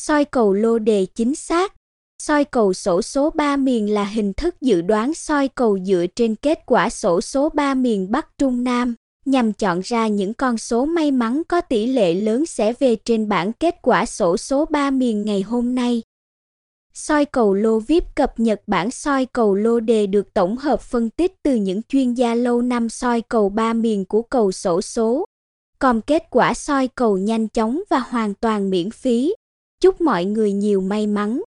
Soi cầu lô đề chính xác. Soi cầu sổ số 3 miền là hình thức dự đoán soi cầu dựa trên kết quả sổ số 3 miền Bắc Trung Nam, nhằm chọn ra những con số may mắn có tỷ lệ lớn sẽ về trên bảng kết quả sổ số 3 miền ngày hôm nay. Soi cầu lô VIP cập nhật bản soi cầu lô đề được tổng hợp phân tích từ những chuyên gia lâu năm soi cầu ba miền của cầu sổ số. Còn kết quả soi cầu nhanh chóng và hoàn toàn miễn phí. Chúc mọi người nhiều may mắn.